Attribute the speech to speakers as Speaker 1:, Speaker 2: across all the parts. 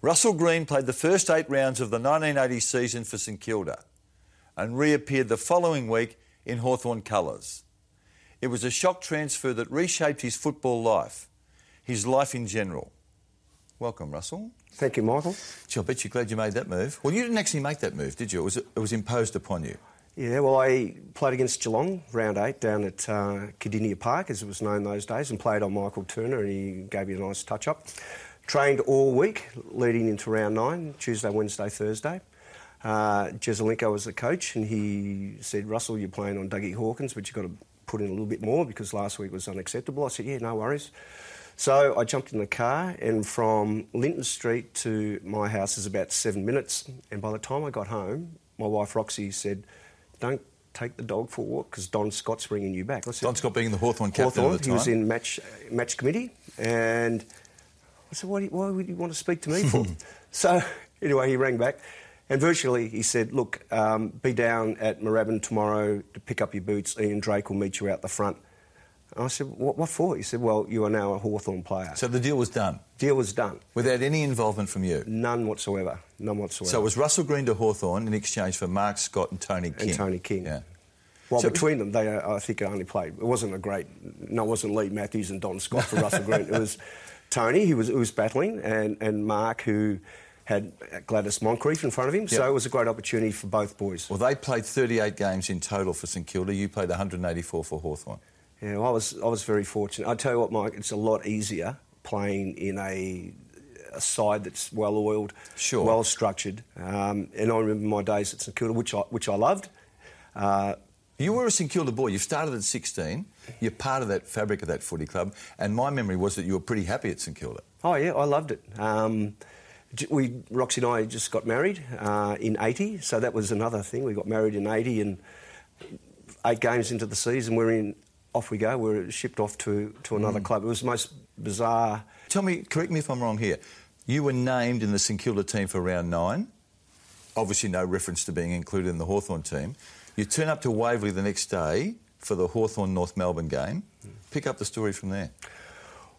Speaker 1: Russell Greene played the first eight rounds of the 1980 season for St Kilda and reappeared the following week in Hawthorn colours. It was a shock transfer that reshaped his football life, his life in general. Welcome, Russell.
Speaker 2: Thank you, Michael.
Speaker 1: Gee, I bet you're glad you made that move. Well, you didn't actually make that move, did you? It was, it was imposed upon you.
Speaker 2: Yeah, well, I played against Geelong, round eight, down at uh, Park, as it was known those days, and played on Michael Turner, and he gave me a nice touch up. Trained all week leading into round nine, Tuesday, Wednesday, Thursday. Uh, Jesaulenko was the coach, and he said, Russell, you're playing on Dougie Hawkins, but you've got to put in a little bit more because last week was unacceptable. I said, yeah, no worries. So I jumped in the car, and from Linton Street to my house is about seven minutes. And by the time I got home, my wife Roxy said, don't take the dog for a walk because Don Scott's bringing you back. I
Speaker 1: said, Don Scott being the Hawthorn captain
Speaker 2: Hawthorn,
Speaker 1: at the time.
Speaker 2: He was in match, match committee, and I said, why, you, why would you want to speak to me for? so, anyway, he rang back. And virtually, he said, Look, um, be down at Moorabbin tomorrow to pick up your boots. Ian Drake will meet you out the front. And I said, what, what, for? He said, Well, you are now a Hawthorn player.
Speaker 1: So the deal was done?
Speaker 2: Deal was done.
Speaker 1: Without any involvement from you?
Speaker 2: None whatsoever. None whatsoever.
Speaker 1: So it was Russell Greene to Hawthorn in exchange for Mark Scott and Tony King?
Speaker 2: And Tony King.
Speaker 1: Yeah.
Speaker 2: Well, so between them, they, I think, I only played. It wasn't a great. No, it wasn't Leigh Matthews and Don Scott for Russell Greene. It was Tony, who was, who was battling, and, and Mark, who had Gladys Moncrieff in front of him. Yep. So it was a great opportunity for both boys.
Speaker 1: Well, they played 38 games in total for St Kilda. You played 184 for Hawthorn.
Speaker 2: Yeah, well, I was I was very fortunate. I tell you what, Mike, it's a lot easier playing in a a side that's well oiled,
Speaker 1: sure.
Speaker 2: well structured. Um, and I remember my days at St Kilda, which I which I loved. Uh,
Speaker 1: you were a St Kilda boy. You started at 16. You're part of that fabric of that footy club. And my memory was that you were pretty happy at St Kilda.
Speaker 2: Oh yeah, I loved it. Um, we Roxy and I just got married uh, in '80, so that was another thing. We got married in '80, and eight games into the season, we're in. Off we go. We're shipped off to, to another mm. club. It was the most bizarre.
Speaker 1: Tell me, correct me if I'm wrong here. You were named in the St Kilda team for round nine. Obviously, no reference to being included in the Hawthorn team. You turn up to Waverley the next day for the Hawthorn North Melbourne game. Pick up the story from there.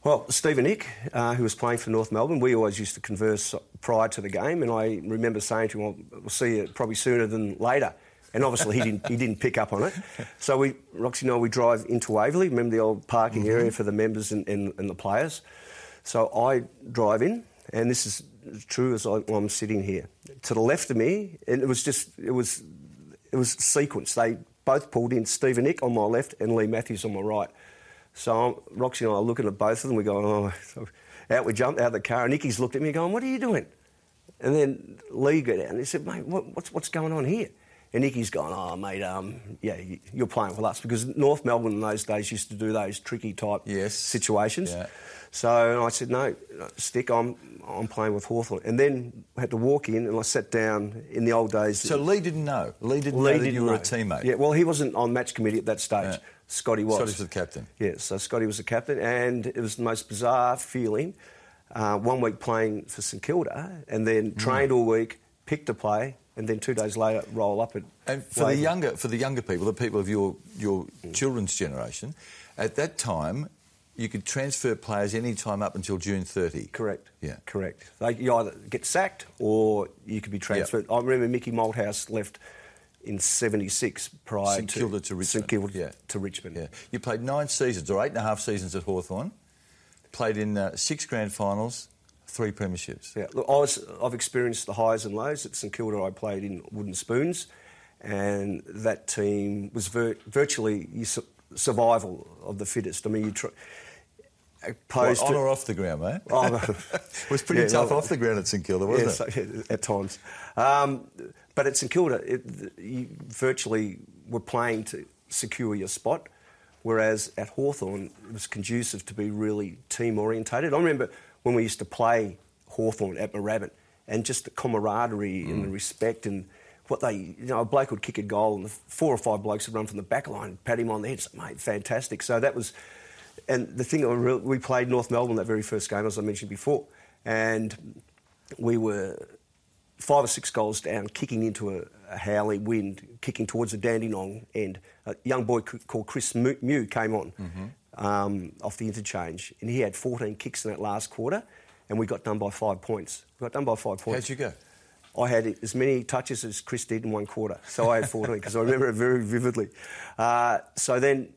Speaker 2: Well, Stephen Icke, uh, who was playing for North Melbourne, we always used to converse prior to the game, and I remember saying to him, well, "We'll see you probably sooner than later." And obviously, he didn't. He didn't pick up on it. So we, Roxy and I, we drive into Waverley. Remember the old parking mm-hmm. area for the members and, and, and, the players. So I drive in, and this is true as I, am sitting here. To the left of me, and it was just it was it was sequence. They both pulled in. Stephen Icke on my left and Leigh Matthews on my right. So Roxy and I are looking at both of them. We go, oh. Out we jumped out of the car. And Nicky's looked at me going, what are you doing? And then Leigh got out and he said, mate, what, what's, what's going on here? And Nicky's gone, oh, mate, um, yeah, you're playing with us. Because North Melbourne in those days used to do those tricky type
Speaker 1: yes.
Speaker 2: situations.
Speaker 1: Yeah.
Speaker 2: So I said, no, stick, I'm, I'm playing with Hawthorn. And then I had to walk in and I sat down in the old days.
Speaker 1: So Leigh didn't know? Leigh didn't Leigh know that didn't you were know. a teammate?
Speaker 2: Yeah, well, he wasn't on match committee at that stage. Yeah. Scotty was.
Speaker 1: Scotty was the captain.
Speaker 2: Yeah, so Scotty was the captain, and it was the most bizarre feeling. Uh, one week playing for St Kilda, and then mm. trained all week, picked to play, and then two days later roll up at.
Speaker 1: And for the younger for the younger people, the people of your your mm. children's generation, at that time, you could transfer players any time up until June 30.
Speaker 2: Correct.
Speaker 1: Yeah.
Speaker 2: Correct. They, you either get sacked or you could be transferred. Yep. I remember Mickey Malthouse left in 76 prior
Speaker 1: St Kilda to Richmond.
Speaker 2: St Kilda yeah. to Richmond.
Speaker 1: Yeah. You played nine seasons or eight and a half seasons at Hawthorn. played in uh, six grand finals, three premierships.
Speaker 2: Yeah, look, I was, I've experienced the highs and lows. At St Kilda, I played in Wooden Spoons, and that team was vir- virtually su- survival of the fittest. I mean, you try.
Speaker 1: Opposed on to, or off the ground, mate? Oh, it was pretty yeah, tough no, off the ground at St Kilda, wasn't
Speaker 2: yeah,
Speaker 1: it?
Speaker 2: So, yeah, at times. Um, but at St Kilda, it, you virtually were playing to secure your spot, whereas at Hawthorn it was conducive to be really team orientated. I remember when we used to play Hawthorn at Moorabbin, and just the camaraderie mm. and the mm. respect and what they, you know, a bloke would kick a goal and the four or five blokes would run from the back line, pat him on the head, say, mate, fantastic. So that was, and the thing, we played North Melbourne that very first game, as I mentioned before, and we were five or six goals down, kicking into a, a howling wind, kicking towards the Dandenong end. A young boy called Chris Mew came on mm-hmm. um, off the interchange, and he had 14 kicks in that last quarter. and we got done by five points. We got done by five points.
Speaker 1: How'd you go?
Speaker 2: I had as many touches as Chris did in one quarter. So I had 14 because I remember it very vividly. Uh, so then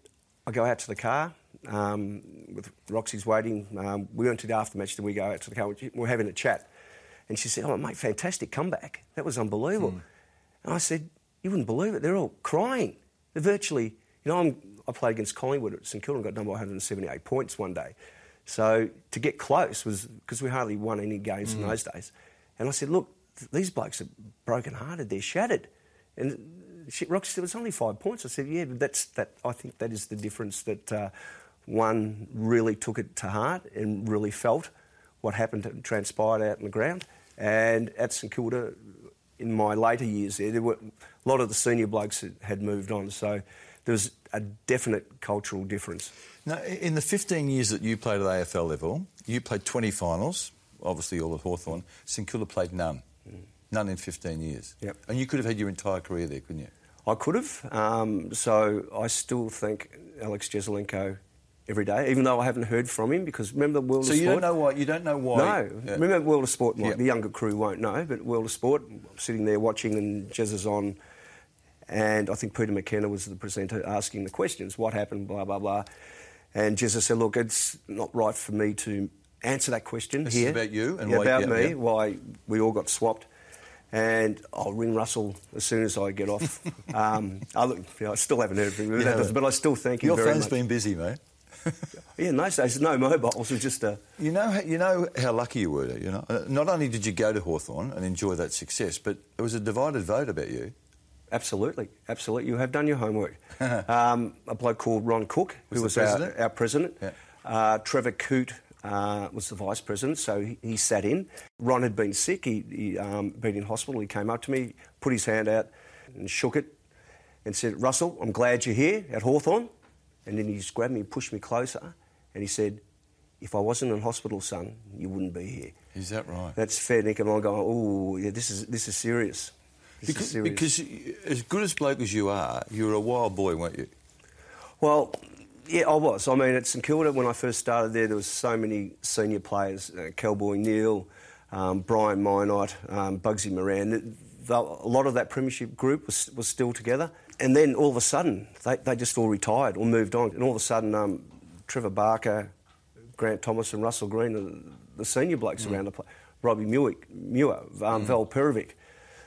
Speaker 2: I go out to the car um, with Roxy's waiting. Um, we went to the aftermatch, then we go out to the car. We're having a chat. And she said, Oh, mate, fantastic comeback. That was unbelievable. Mm. And I said, You wouldn't believe it. They're all crying. They're virtually, you know, I'm, i played against Collingwood at St Kilda and got done by 178 points one day. So to get close was because we hardly won any games mm. in those days. And I said, Look, these blokes are broken hearted. They're shattered. And she, Roxy said, It was only five points. I said, Yeah, but that's, that, I think that is the difference that uh, one really took it to heart and really felt what happened and transpired out on the ground. And at St Kilda, in my later years there, there were a lot of the senior blokes had moved on, so there was a definite cultural difference.
Speaker 1: Now, in the 15 years that you played at AFL level, you played 20 finals, obviously all at Hawthorn. Kilda played none. Mm. None in 15 years.
Speaker 2: Yep.
Speaker 1: And you could have had your entire career there, couldn't you?
Speaker 2: I could have. Um, so I still think Alex Jesaulenko every day, even though I haven't heard from him. Because remember the World
Speaker 1: so
Speaker 2: of Sport.
Speaker 1: So you don't know why? You don't know why?
Speaker 2: No. Yeah. Remember World of Sport? Like, The younger crew won't know, but World of Sport, I'm sitting there watching, and Jez is on, and I think Peter McKenna was the presenter asking the questions. What happened? Blah blah blah. And Jez said, "Look, it's not right for me to answer that question
Speaker 1: this
Speaker 2: here.
Speaker 1: about you and
Speaker 2: yeah,
Speaker 1: why,
Speaker 2: about me. Why we all got swapped." and I'll ring Russell as soon as I get off. um, I, look, you know, I, still haven't heard from him, yeah, but I still thank him
Speaker 1: Your phone's
Speaker 2: much.
Speaker 1: been busy, mate.
Speaker 2: Yeah, in those days, no mobiles. It was just a.
Speaker 1: You know, you know how lucky you were. You know, uh, not only did you go to Hawthorn and enjoy that success, but it was a divided vote about you.
Speaker 2: Absolutely, absolutely. You have done your homework. um, a bloke called Ron Cook,
Speaker 1: was
Speaker 2: who was
Speaker 1: president?
Speaker 2: Our, our, president.
Speaker 1: Yeah.
Speaker 2: Uh, Trevor Coote uh, was the vice president, so he, he, sat in. Ron had been sick. He, he um, been in hospital. He came up to me, put his hand out, and shook it, and said, "Russell, I'm glad you're here at Hawthorn." And then he just grabbed me and pushed me closer and he said, If I wasn't in hospital, son, you wouldn't be here.
Speaker 1: Is that right?
Speaker 2: That's fair, Nick. And I'm going, Oh, yeah, this is, this is serious. This
Speaker 1: because,
Speaker 2: is serious.
Speaker 1: because as good as bloke as you are, you were a wild boy, weren't you?
Speaker 2: Well, yeah, I was. I mean, at St Kilda, when I first started there, there was so many senior players. Uh, Cowboy Neale, um, Brian Mynott, um, Bugsy Moran. A lot of that premiership group was, was still together and then all of a sudden, they, they just all retired or moved on. And all of a sudden, um, Trevor Barker, Grant Thomas, and Russell Greene are the senior blokes mm. around the place. Robbie Muir, Muir um, mm. Val Perovic.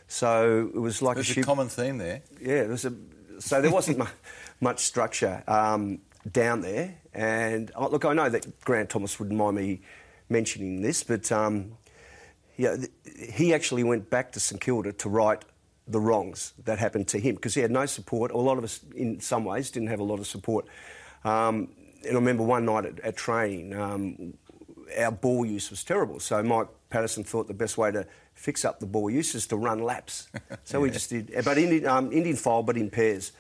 Speaker 2: So it was like
Speaker 1: There's
Speaker 2: a, ship.
Speaker 1: common theme there.
Speaker 2: Yeah, there's a, so there wasn't mu- much structure um, down there. And oh, look, I know that Grant Thomas wouldn't mind me mentioning this, but um, yeah, he actually went back to St Kilda to write the wrongs that happened to him because he had no support. A lot of us, in some ways, didn't have a lot of support. Um, and I remember one night at, at training, um, our ball use was terrible. So Mike Patterson thought the best way to fix up the ball use is to run laps. So yeah. we just did, but Indian, um, Indian file, but in pairs.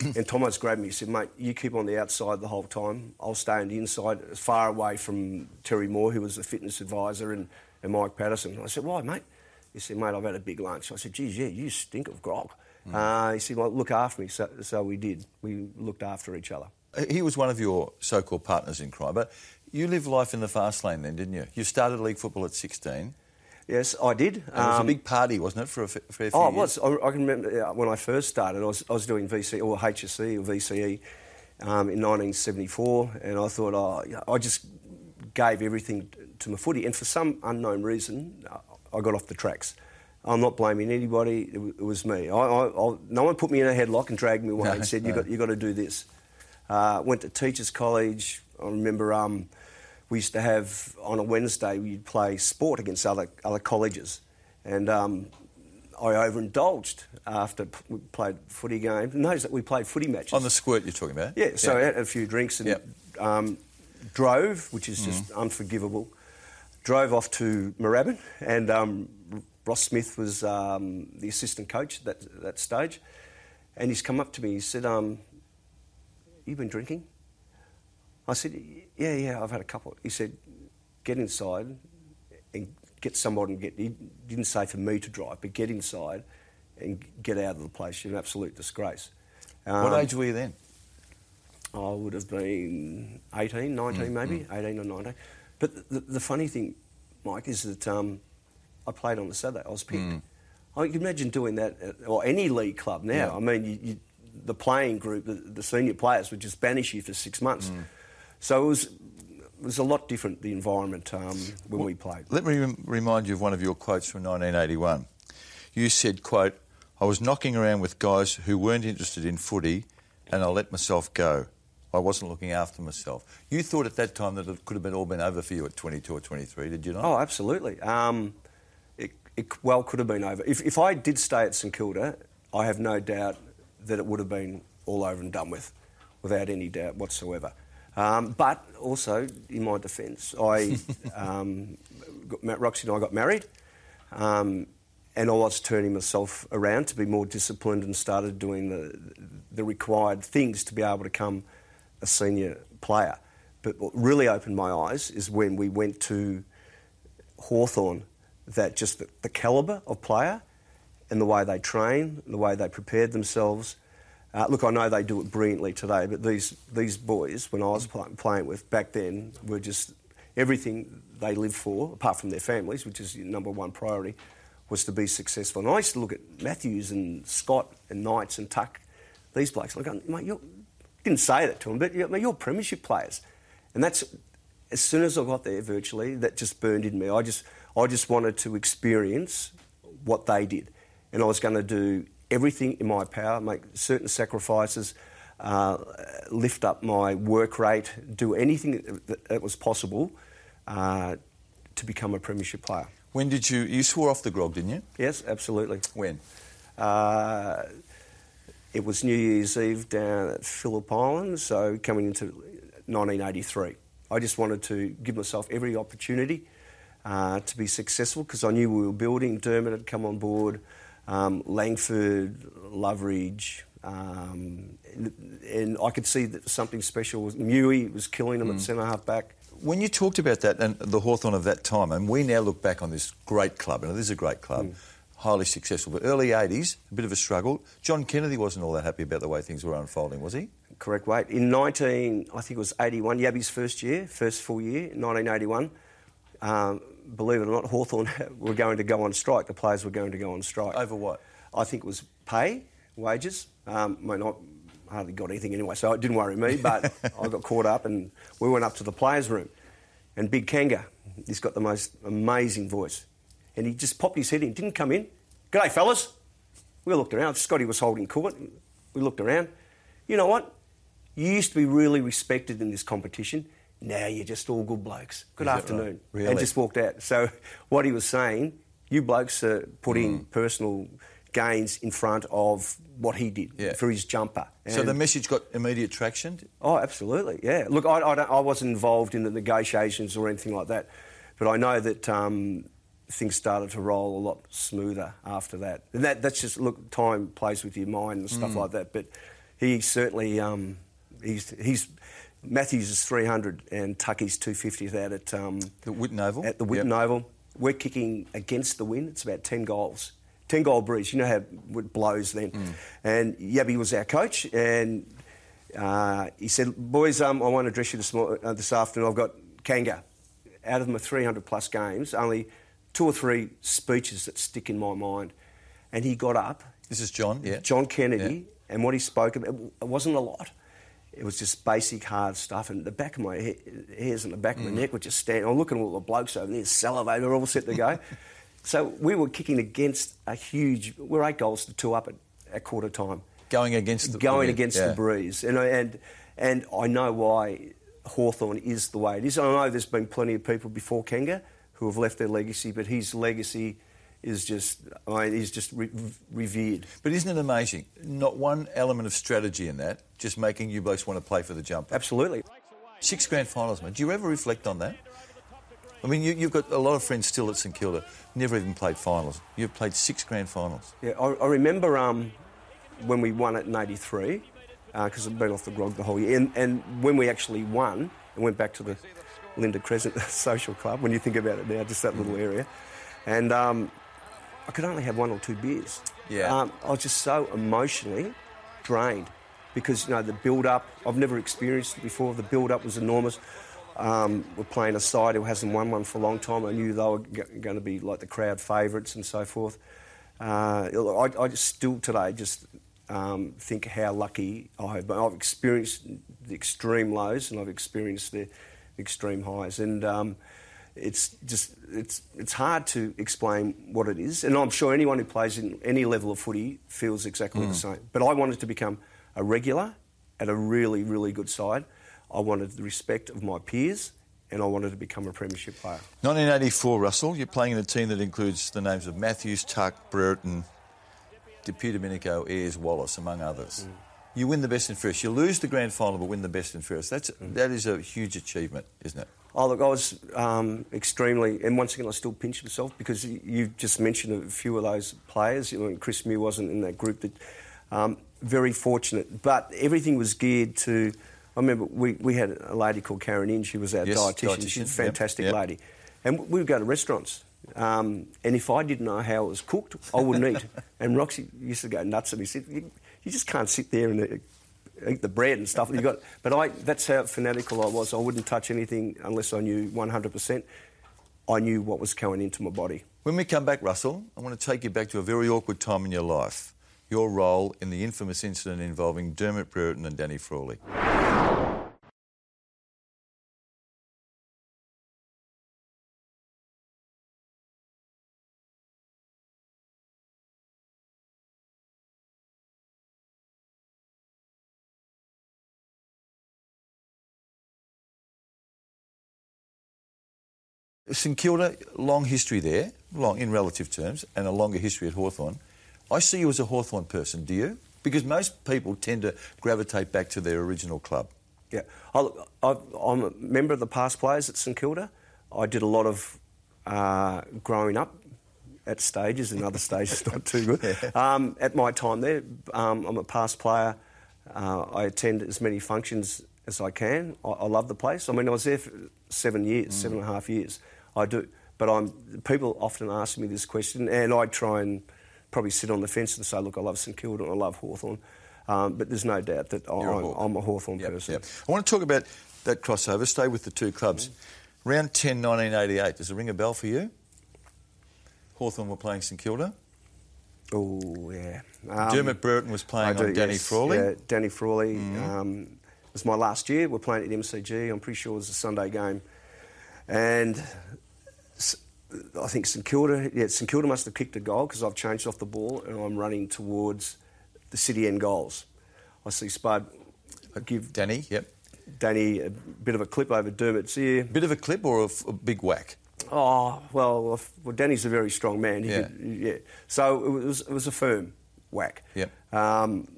Speaker 2: and Thomas grabbed me and said, mate, you keep on the outside the whole time. I'll stay on the inside, as far away from Terry Moore, who was the fitness advisor, and, and Mike Patterson. I said, why, mate? He said, mate, I've had a big lunch. I said, geez, yeah, you stink of grog. Mm. Uh, he said, well, look after me. So, so we did. We looked after each other.
Speaker 1: He was one of your so-called partners in crime, but you lived life in the fast lane then, didn't you? You started league football at 16.
Speaker 2: Yes, I did.
Speaker 1: it was um, a big party, wasn't it, for a, for a few
Speaker 2: Oh,
Speaker 1: it was.
Speaker 2: I, I can remember when I first started, I was, I was doing VC or HSC or VCE um, in 1974, and I thought, oh, I just gave everything to my footy, and for some unknown reason, I got off the tracks. I'm not blaming anybody. It, w- it was me. I, I, I, no one put me in a headlock and dragged me away no, and said, no. "You got, you got to do this." Uh, went to teachers' college. I remember um, we used to have on a Wednesday we'd play sport against other other colleges, and um, I overindulged after we played footy games. Knows that we played footy matches
Speaker 1: on the squirt you're talking about.
Speaker 2: Yeah, so yeah. I had a few drinks and
Speaker 1: yep.
Speaker 2: um, drove, which is just mm. unforgivable drove off to Moorabbin, and um, Ross Smith was um, the assistant coach at that, that stage. And he's come up to me, he said, um, You been drinking? I said, Yeah, yeah, I've had a couple. He said, Get inside and get somebody and get. He didn't say for me to drive, but get inside and get out of the place. You're an absolute disgrace.
Speaker 1: Um, what age were you then?
Speaker 2: I would have been 18, 19 mm, maybe, mm. 18 or 19. But the, the funny thing Mike, is that um, I played on the Saturday. I was picked. I mean, you can imagine doing that at or any league club now.
Speaker 1: Yeah.
Speaker 2: I mean, you, you, the playing group, the, the senior players would just banish you for six months. So it was, it was a lot different, the environment um, when we played.
Speaker 1: Let me rem- remind you of one of your quotes from 1981. You said, quote, I was knocking around with guys who weren't interested in footy and I let myself go. I wasn't looking after myself. You thought at that time that it could have been all been over for you at 22 or 23, did you not?
Speaker 2: Oh, absolutely. Um, it, it well could have been over. If, if I did stay at St Kilda, I have no doubt that it would have been all over and done with, without any doubt whatsoever. Um, but also, in my defence, I, um, got, Roxy and I got married, um, and I was turning myself around to be more disciplined and started doing the, the required things to be able to become a senior player. But what really opened my eyes is when we went to Hawthorn that just the, the calibre of player and the way they train, the way they prepared themselves. Uh, look, I know they do it brilliantly today, but these these boys, when I was play, playing with back then, were just everything they lived for, apart from their families, which is number one priority, was to be successful. And I used to look at Matthews and Scott and Knights and Tuck, these blokes, and I go, mate, you didn't say that to them, but you're, you're premiership players. And that's, as soon as I got there virtually, that just burned in me. I just, I just wanted to experience what they did. And I was going to do everything in my power, make certain sacrifices, uh, lift up my work rate, do anything that, that was possible uh, to become a premiership player.
Speaker 1: When did you... You swore off the grog, didn't you?
Speaker 2: Yes, absolutely.
Speaker 1: When?
Speaker 2: Uh, it was New Year's Eve down at Phillip Island, so coming into 1983. I just wanted to give myself every opportunity uh, to be successful because I knew we were building. Dermot had come on board, um, Langford, Loveridge, um, and, I could see that something special was. Mewey was killing them at centre half back.
Speaker 1: When you talked about that and the Hawthorn of that time, and we now look back on this great club, and it is a great club, highly successful, but early 80s, a bit of a struggle. John Kennedy wasn't all that happy about the way things were unfolding, was he?
Speaker 2: correct weight. In 19, I think it was 81, Yabby's first year, first full year, 1981. Um, believe it or not, Hawthorn were going to go on strike. The players were going to go on strike.
Speaker 1: Over what?
Speaker 2: I think it was pay, wages. Um, I I hardly got anything anyway, so it didn't worry me, but I got caught up and we went up to the players' room. And Big Kanga, he's got the most amazing voice. And he just popped his head in, didn't come in. G'day, fellas. We looked around. Scotty was holding court. We looked around. You know what? You used to be really respected in this competition. Now you're just all good blokes. Good
Speaker 1: Is
Speaker 2: afternoon.
Speaker 1: right? Really?
Speaker 2: And just walked out. So what he was saying, you blokes are putting
Speaker 1: Mm.
Speaker 2: personal gains in front of what he did
Speaker 1: Yeah.
Speaker 2: for his jumper.
Speaker 1: So the message got immediate traction?
Speaker 2: Oh, absolutely, yeah. Look, I, I, don't- I wasn't involved in the negotiations or anything like that, but I know that um, things started to roll a lot smoother after that. And that, that's just, look, time plays with your mind and
Speaker 1: Mm.
Speaker 2: stuff like that, but he certainly, um, he's, he's, Matthews is 300 and Tucky's 250th out at, um,
Speaker 1: The Whitten Oval?
Speaker 2: at the Whitten
Speaker 1: Yep.
Speaker 2: Oval. We're kicking against the wind. It's about 10 goals. 10 goal breeze. You know how it blows then.
Speaker 1: Mm.
Speaker 2: And Yabby was our coach, and uh, he said, Boys, um, I want to address you this, uh, this afternoon. I've got Kanga. Out of my 300 plus games, only two or three speeches that stick in my mind. And he got up,
Speaker 1: This is John, yeah.
Speaker 2: John Kennedy, and what he spoke about, it wasn't a lot. It was just basic hard stuff, and the back of my he- hairs and the back of my mm. neck were just standing. I'm looking at all the blokes over there, salivating, all set to go. so we were kicking against a huge. We're eight goals to two up at, at quarter time,
Speaker 1: Going against the
Speaker 2: going
Speaker 1: wind,
Speaker 2: against
Speaker 1: yeah.
Speaker 2: the breeze, and I- and and I know why Hawthorn is the way it is. I know there's been plenty of people before Kanga who have left their legacy, but his legacy is just, I mean, he's just re- revered.
Speaker 1: But isn't it amazing? Not one element of strategy in that, just making you blokes want to play for the jump.
Speaker 2: Absolutely.
Speaker 1: Six grand finals, mate. Do you ever reflect on that? I mean, you, you've got a lot of friends still at St Kilda, never even played finals. You've played six grand finals.
Speaker 2: Yeah, I, I remember um, when we won it in '83, because I'd been off the grog the whole year, and, and when we actually won and went back to the Linda Crescent Social Club, when you think about it now, just that little area, and um, I could only have one or two beers.
Speaker 1: Yeah.
Speaker 2: Um, I was just so emotionally drained because you know the build up. I've never experienced it before. The build up was enormous. um, were playing a side who hasn't won one for a long time. I knew they were g- going to be like the crowd favourites and so forth. Uh, I, I just still today just um, think how lucky I have been. I've experienced the extreme lows and I've experienced the extreme highs, and um, it's just it's it's hard to explain what it is. And I'm sure anyone who plays in any level of footy feels exactly the same. But I wanted to become a regular at a really really good side. I wanted the respect of my peers. And I wanted to become a premiership player.
Speaker 1: 1984, Russell, you're playing in a team that includes the names of Matthews, Tuck, Brereton, Domenico, Ayres, Wallace, among others. You win the best and fairest. You lose the grand final, but win the best and fairest. That's, That is a huge achievement, isn't it?
Speaker 2: Oh, look, I was um, extremely, and once again, I still pinch myself because you've just mentioned a few of those players. You know, Chris Mew wasn't in that group. That um, very fortunate, but everything was geared to. I remember we, we had a lady called Karen Inge. She was our
Speaker 1: Yes,
Speaker 2: dietitian.
Speaker 1: dietitian,
Speaker 2: She's a
Speaker 1: yep,
Speaker 2: fantastic
Speaker 1: yep.
Speaker 2: lady, and we would go to restaurants. Um, and if I didn't know how it was cooked, I wouldn't eat. And Roxy used to go nuts at me. Said, "You, you just can't sit there and uh, eat the bread and stuff. You got, but I, that's how fanatical I was. I wouldn't touch anything unless I knew 100%. I knew what was going into my body.
Speaker 1: When we come back, Russell, I want to take you back to a very awkward time in your life. Your role in the infamous incident involving Dermot Brereton and Danny Frawley. St Kilda, long history there, long in relative terms, and a longer history at Hawthorn. I see you as a Hawthorn person, do you? Because most people tend to gravitate back to their original club.
Speaker 2: Yeah, I, I'm a member of the past players at St Kilda. I did a lot of uh, growing up at stages and other stages not too good. Um, at my time there, um, I'm a past player. Uh, I attend as many functions as I can. I, I love the place. I mean, I was there for seven years, seven and a half years. I do, but I'm. People often ask me this question, and I try and probably sit on the fence and say, "Look, I love St Kilda and I love Hawthorn. Um, but there's no doubt that I'm,
Speaker 1: a.
Speaker 2: I'm a Hawthorn
Speaker 1: Yep,
Speaker 2: person.
Speaker 1: yep. I want to talk about that crossover. Stay with the two clubs. Round 10, 1988. Does it ring a bell for you? Hawthorn were playing St Kilda.
Speaker 2: Oh yeah. Um,
Speaker 1: Dermot Brereton was playing
Speaker 2: do,
Speaker 1: on Danny
Speaker 2: yes.
Speaker 1: Frawley.
Speaker 2: Yeah, Danny Frawley. Um, it was my last year. We're playing at MCG. I'm pretty sure it was a Sunday game, and I think St Kilda. Yeah, St Kilda must have kicked a goal because I've changed off the ball and I'm running towards the city end goals. I see Spud I give
Speaker 1: Danny, yep.
Speaker 2: Danny a bit of a clip over Dermot's ear.
Speaker 1: Bit of a clip or a, f- a big whack?
Speaker 2: Oh well, well, Danny's a very strong man. He
Speaker 1: Yeah.
Speaker 2: could- yeah. So it was it was a firm whack.
Speaker 1: Yep.
Speaker 2: Um,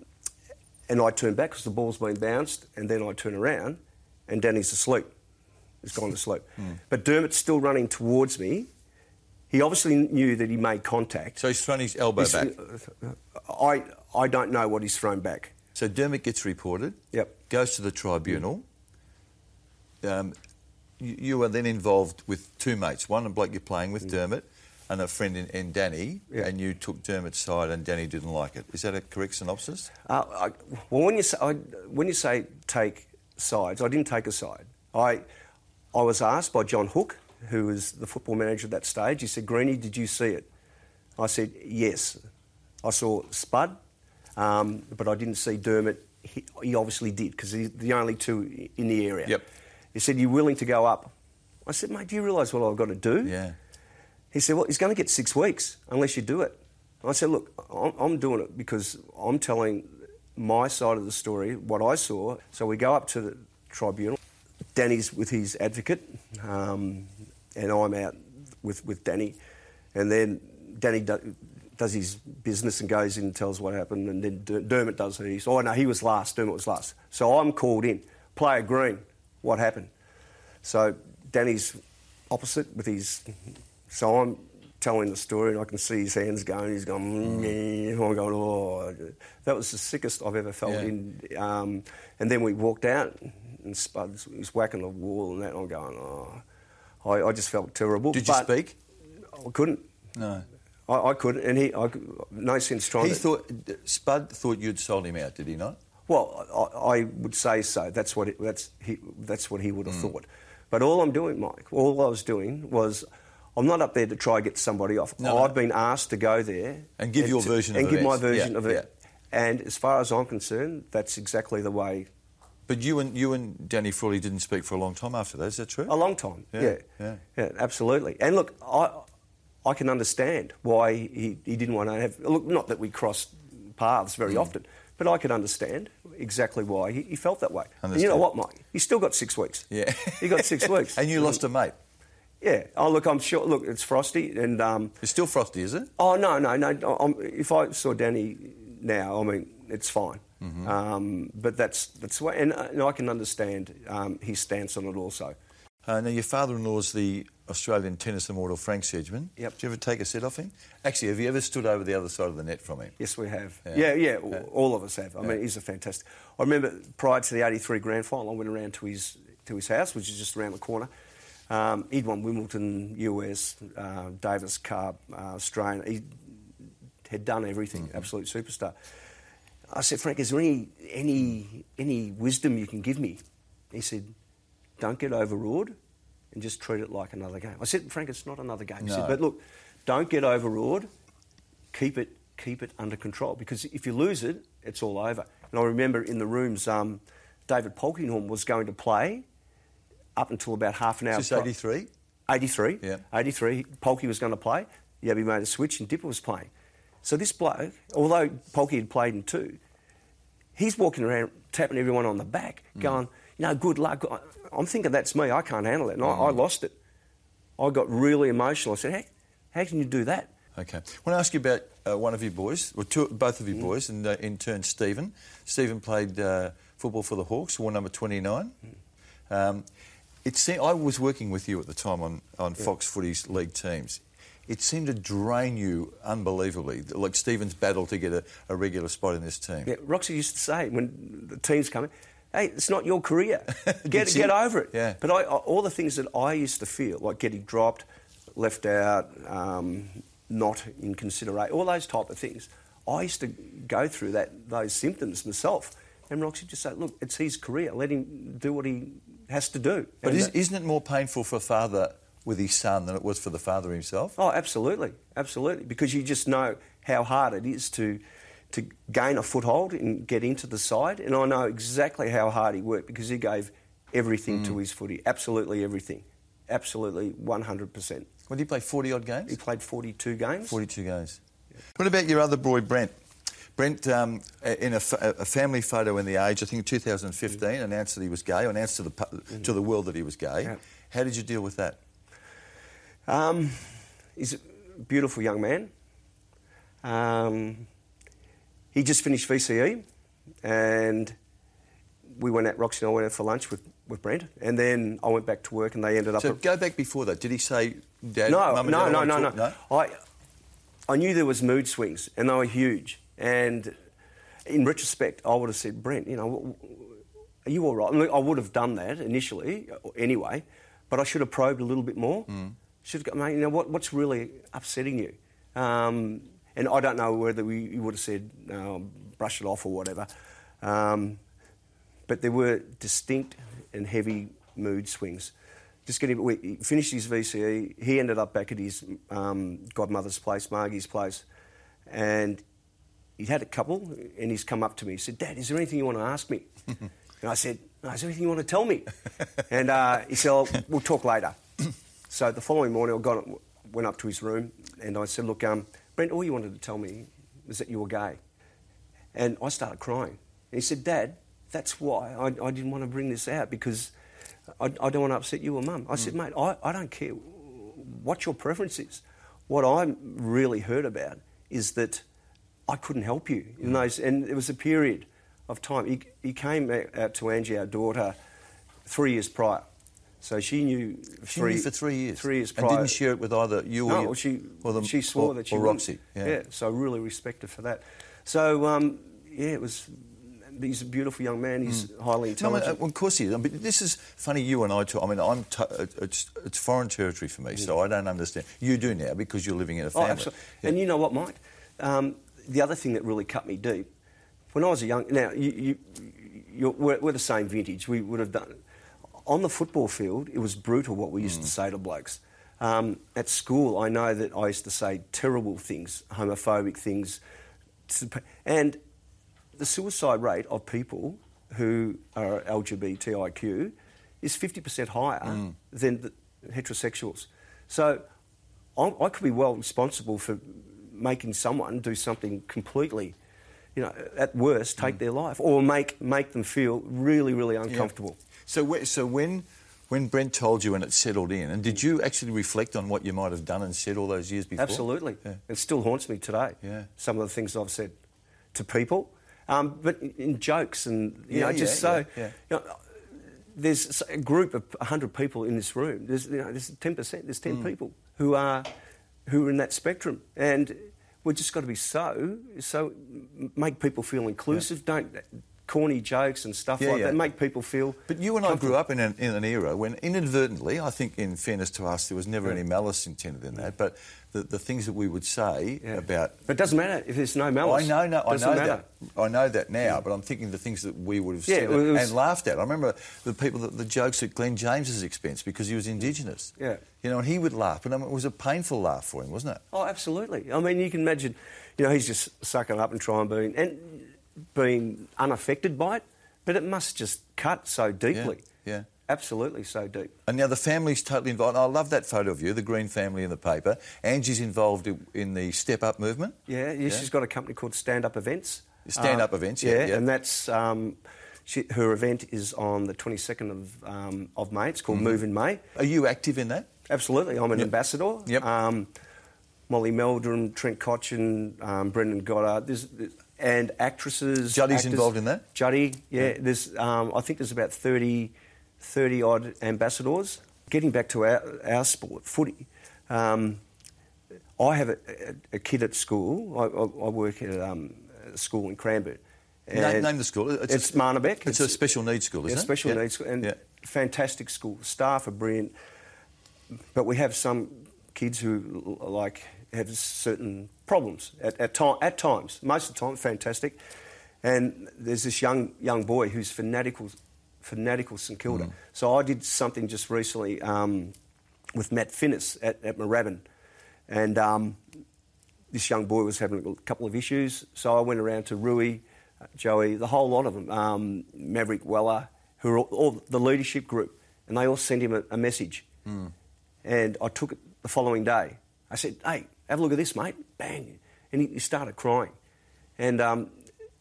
Speaker 2: and I turn back because the ball's been bounced, and then I turn around, and Danny's asleep. He's gone to sleep.
Speaker 1: Hmm.
Speaker 2: But Dermot's still running towards me. He obviously knew that he made contact.
Speaker 1: So he's thrown his elbow
Speaker 2: He's-
Speaker 1: back.
Speaker 2: I I don't know what he's thrown back.
Speaker 1: So Dermot gets reported.
Speaker 2: Yep.
Speaker 1: Goes to the tribunal. Um, you, you are then involved with two mates. One, a bloke you're playing with, Dermot, and a friend in, in Danny.
Speaker 2: Mm. Yeah.
Speaker 1: And you took Dermot's side, and Danny didn't like it. Is that a correct synopsis?
Speaker 2: Uh, I, well, when you say I, when you say take sides, I didn't take a side. I I was asked by John Hook, who was the football manager at that stage. He said, "Greeny, did you see it?" I said, "Yes." I saw Spud, um, but I didn't see Dermot. He, he obviously did because he's the only two in the area.
Speaker 1: Yep.
Speaker 2: He said, "You're willing to go up?" I said, "Mate, do you realise what I've got to do?"
Speaker 1: Yeah.
Speaker 2: He said, Well, he's going to get six weeks unless you do it. I said, Look, I'm, I'm doing it because I'm telling my side of the story, what I saw. So we go up to the tribunal. Danny's with his advocate, um, and I'm out with, with Danny. And then Danny do, does his business and goes in and tells what happened, and then Der- Dermot does his. Oh, no, he was last. Dermot was last. So I'm called in. Player Greene, what happened? So Danny's opposite with his. So I'm telling the story, and I can see his hands going. He's going. Mm. I'm going. Oh, that was the sickest I've ever felt.
Speaker 1: Yeah.
Speaker 2: In, um, and then we walked out, and Spud was whacking the wall, and that. And I'm going. Oh, I, I just felt terrible.
Speaker 1: Did you speak?
Speaker 2: I couldn't.
Speaker 1: No.
Speaker 2: I, I couldn't, and he. I, no sense trying
Speaker 1: He
Speaker 2: to.
Speaker 1: thought Spud thought you'd sold him out, did he not?
Speaker 2: Well, I, I would say so. That's what it, that's he, that's what he would have mm. thought. But all I'm doing, Mike, all I was doing was. I'm not up there to try and get somebody off.
Speaker 1: No,
Speaker 2: I've
Speaker 1: no.
Speaker 2: been asked to go there
Speaker 1: And give your
Speaker 2: to-
Speaker 1: version of
Speaker 2: and give my version
Speaker 1: Yeah,
Speaker 2: of it. And as far as I'm concerned, that's exactly the way.
Speaker 1: But you and you and Danny Frawley didn't speak for a long time after that. Is that true?
Speaker 2: A long time.
Speaker 1: Yeah,
Speaker 2: Yeah,
Speaker 1: yeah.
Speaker 2: yeah, absolutely. And look, I I can understand why he, he didn't want to have. Look, not that we crossed paths very
Speaker 1: Mm.
Speaker 2: often, but I can understand exactly why he, he felt that way. And you know what, Mike? He's still got six weeks.
Speaker 1: Yeah.
Speaker 2: he got six weeks.
Speaker 1: and you lost a mate.
Speaker 2: Yeah. Oh, look, I'm sure. Look, it's frosty, and um,
Speaker 1: It's still frosty, is it?
Speaker 2: Oh no, no, no! I'm, if I saw Danny now, I mean, it's fine.
Speaker 1: Mm-hmm.
Speaker 2: Um, but that's that's the way, and, uh, and I can understand um, his stance on it also.
Speaker 1: Uh, now, your father-in-law is the Australian tennis immortal Frank Sedgman.
Speaker 2: Yep.
Speaker 1: Did you ever take a set off him? Actually, have you ever stood over the other side of the net from him?
Speaker 2: Yes, we have.
Speaker 1: Yeah.
Speaker 2: Yeah, yeah, all of us have. I mean, he's a fantastic. I remember prior to the '83 Grand Final, I went around to his to his house, which is just around the corner. Um, he'd won Wimbledon, US, uh, Davis Cup, uh, Australian. He had done everything. Absolute superstar. I said, Frank, is there any any any wisdom you can give me? He said, don't get overawed and just treat it like another game. I said, Frank, it's not another game. He said, but look, don't get overawed. Keep it keep it under control because if you lose it, it's all over. And I remember in the rooms, um, David Polkinghorne was going to play up until about half an hour.
Speaker 1: Is this 83?
Speaker 2: 83.
Speaker 1: Yeah.
Speaker 2: 83. Polky was going to play. Yabby made a switch and Dipper was playing. So this bloke, although Polky had played in two, he's walking around tapping everyone on the back,
Speaker 1: Mm.
Speaker 2: going, you know, good luck. I'm thinking that's me. I can't handle it. And I, I
Speaker 1: Mm.
Speaker 2: lost it. I got really emotional. I said, how, how can you do that?
Speaker 1: Okay. I want to ask you about uh, one of your boys, or two, both
Speaker 2: Mm.
Speaker 1: of your boys, and uh, in turn, Stephen. Stephen played uh, football for the Hawks, wore number 29.
Speaker 2: Mm.
Speaker 1: Um, it se- I was working with you at the time on, on Fox Footy's league teams. It seemed to drain you unbelievably, like Stephen's battle to get a, a regular spot in this team.
Speaker 2: Yeah, Roxy used to say when the teams come in, hey, it's not your career. Get, get over it.
Speaker 1: Yeah.
Speaker 2: But I, all the things that I used to feel, like getting dropped, left out, um, not in consideration, all those type of things, I used to go through that those symptoms myself. And Roxy just said, look, it's his career. Let him do what he has to do.
Speaker 1: But
Speaker 2: And
Speaker 1: is, isn't it more painful for a father with his son than it was for the father himself?
Speaker 2: Oh, absolutely, absolutely. Because you just know how hard it is to to gain a foothold and get into the side. And I know exactly how hard he worked because he gave everything
Speaker 1: Mm.
Speaker 2: to his footy, absolutely everything, absolutely 100%.
Speaker 1: Well, did he play 40 odd games?
Speaker 2: He played 42 games.
Speaker 1: 42 games. What about your other boy, Brent? Brent, um, in a, a family photo in the Age, I think 2015, announced that he was gay, or announced to the to the world that he was gay.
Speaker 2: Yeah.
Speaker 1: How did you deal with that?
Speaker 2: Um, he's a beautiful young man. Um, he just finished VCE, and we went out. Roxy and I went out for lunch with, with Brent, and then I went back to work, and they ended up.
Speaker 1: So
Speaker 2: at-
Speaker 1: go back before that. Did he say, "Dad,
Speaker 2: no,
Speaker 1: Mum and
Speaker 2: no,
Speaker 1: Dad,
Speaker 2: no, no,
Speaker 1: talk-"
Speaker 2: no, I, I knew there was mood swings, and they were huge. And in retrospect, I would have said, Brent, you know, are you all right? I would have done that initially, uh, anyway, but I should have probed a little bit more.
Speaker 1: Mm.
Speaker 2: Should have got, mate, you know, what, what's really upsetting you? Um, and I don't know whether we, you would have said, no, brush it off or whatever. Um, but there were distinct and heavy mood swings. Just getting, we, he finished his VCE. He ended up back at his um, godmother's place, Margie's place, and he'd had a couple. And he's come up to me. He said, "Dad, is there anything you want to ask me?" and I said, no, "Is there anything you want to tell me?" and uh, he said, oh, "We'll talk later." So the following morning, I got went up to his room, and I said, "Look, um, Brent, all you wanted to tell me was that you were gay." And I started crying. And he said, Dad, that's why I, I didn't want to bring this out because I, I don't want to upset you or mum. I said, mate, I, I don't care what your preference is. What I'm really hurt about is that I couldn't help you in those, and it was a period of time. He, he came out out to Angie, our daughter, three years prior. So she knew
Speaker 1: She
Speaker 2: three,
Speaker 1: knew for three years.
Speaker 2: Three years
Speaker 1: And didn't share it with either you or
Speaker 2: No, well, she
Speaker 1: or the,
Speaker 2: she swore
Speaker 1: or,
Speaker 2: that she
Speaker 1: or. Roxy.
Speaker 2: Yeah. so I really respect her for that. So um, yeah, it was. He's a beautiful young man. He's highly
Speaker 1: No, I mean,
Speaker 2: intelligent.
Speaker 1: uh, of course he is. I mean, this is funny. You and I talk. I mean, I'm. T- it's it's foreign territory for me, so I don't understand. You do now because you're living in a family.
Speaker 2: Oh, absolutely.
Speaker 1: Yeah.
Speaker 2: And you know what, Mike? Um, the other thing that really cut me deep, when I was a young, now you, you, you're, we're, we're the same vintage. We would have done. On the football field, it was brutal what we used
Speaker 1: Mm.
Speaker 2: to say to blokes. Um, at school, I know that I used to say terrible things, homophobic things, and the suicide rate of people who are LGBTIQ is 50% higher
Speaker 1: Mm.
Speaker 2: than the heterosexuals. So I, I could be well responsible for making someone do something completely, you know, at worst, take their life or make, make them feel really, really uncomfortable.
Speaker 1: So, so when when Brent told you and it settled in, and did you actually reflect on what you might have done and said all those years before?
Speaker 2: Absolutely.
Speaker 1: Yeah.
Speaker 2: It still haunts me today.
Speaker 1: Yeah.
Speaker 2: Some of the things I've said to people, um, but in, jokes and you
Speaker 1: Yeah,
Speaker 2: know, just so. You know, there's a group of 100 people in this room. There's, you know, there's 10%, there's
Speaker 1: Mm.
Speaker 2: 10 people who are, who are in that spectrum. And we've just got to be so, so make people feel inclusive. Don't corny jokes and stuff
Speaker 1: Yeah,
Speaker 2: like
Speaker 1: yeah.
Speaker 2: that. Make people feel.
Speaker 1: But you and I grew up in an, in an era when inadvertently, I think in fairness to us, there was never any malice intended in that, but the, the things that we would say
Speaker 2: Yeah.
Speaker 1: about...
Speaker 2: But it doesn't matter if there's no malice.
Speaker 1: I know, no, I know
Speaker 2: matter.
Speaker 1: that. I know that now, but I'm thinking the things that we would have
Speaker 2: Yeah,
Speaker 1: said
Speaker 2: well, was-
Speaker 1: and laughed at. I remember the people, that, the jokes at Glenn James's expense because he was Indigenous. Mm.
Speaker 2: Yeah.
Speaker 1: You know, and he would laugh, but I mean, um, it was a painful laugh for him, wasn't it?
Speaker 2: Oh, absolutely. I mean, you can imagine, you know, he's just sucking up and trying being and being unaffected by it, but it must just cut so deeply.
Speaker 1: yeah.
Speaker 2: Absolutely, so deep.
Speaker 1: And now the family's totally involved. I love that photo of you, the Greene family in the paper. Angie's involved in the Step Up movement.
Speaker 2: Yeah, yeah, she's got a company called Stand Up Events.
Speaker 1: Stand Up
Speaker 2: Uh,
Speaker 1: Events, yeah, yeah.
Speaker 2: and that's um, she, her event is on the 22nd of um, of May. It's
Speaker 1: Mm-hmm.
Speaker 2: called Move in May.
Speaker 1: Are you active in that?
Speaker 2: Absolutely, I'm an
Speaker 1: Yep.
Speaker 2: ambassador.
Speaker 1: Yep.
Speaker 2: Um, Molly Meldrum, Trent Cotchin, um, Brendan Goddard, there's, there's- and actresses.
Speaker 1: Juddy's
Speaker 2: actors-
Speaker 1: involved in that?
Speaker 2: Juddy, yeah. There's, um, I think there's about 30, 30 odd ambassadors. Getting back to our, our sport, footy. Um, I have a, a, a kid at school. I, I, I work at um, a school in Cranbourne.
Speaker 1: Name, name the school.
Speaker 2: It's, Marnebek.
Speaker 1: It's, a special needs school,
Speaker 2: yeah,
Speaker 1: isn't it?
Speaker 2: special
Speaker 1: Yeah.
Speaker 2: needs school and
Speaker 1: Yeah.
Speaker 2: fantastic school. Staff are brilliant, but we have some kids who like have certain problems at at, time, at times. Most of the time, fantastic. And there's this young young boy who's fanatical, fanatical St Kilda.
Speaker 1: Mm.
Speaker 2: So I did something just recently um, with Matt Finnis at, at Moorabbin, and um, this young boy was having a couple of issues. So I went around to Rui, Joey, the whole lot of them, um, Maverick Weller, who are all, all the leadership group, and they all sent him a, a message. And I took it the following day. I said, "Hey, have a look at this, mate." Bang, and he, he started crying. And um,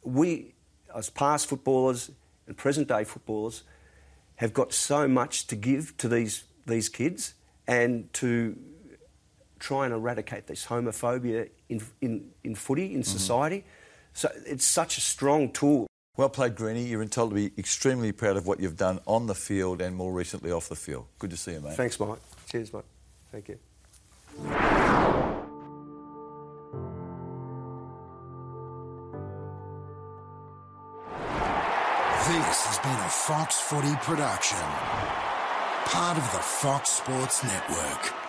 Speaker 2: we, as past footballers and present day footballers, have got so much to give to these these kids and to try and eradicate this homophobia in, in, in footy, in society. So it's such a strong tool.
Speaker 1: Well played, Greenie. You're entitled to be extremely proud of what you've done on the field and more recently off the field. Good to see you, mate.
Speaker 2: Thanks, Mike. Cheers, mate. Thank you.
Speaker 3: This has been a Fox Footy production. Part of the Fox Sports Network.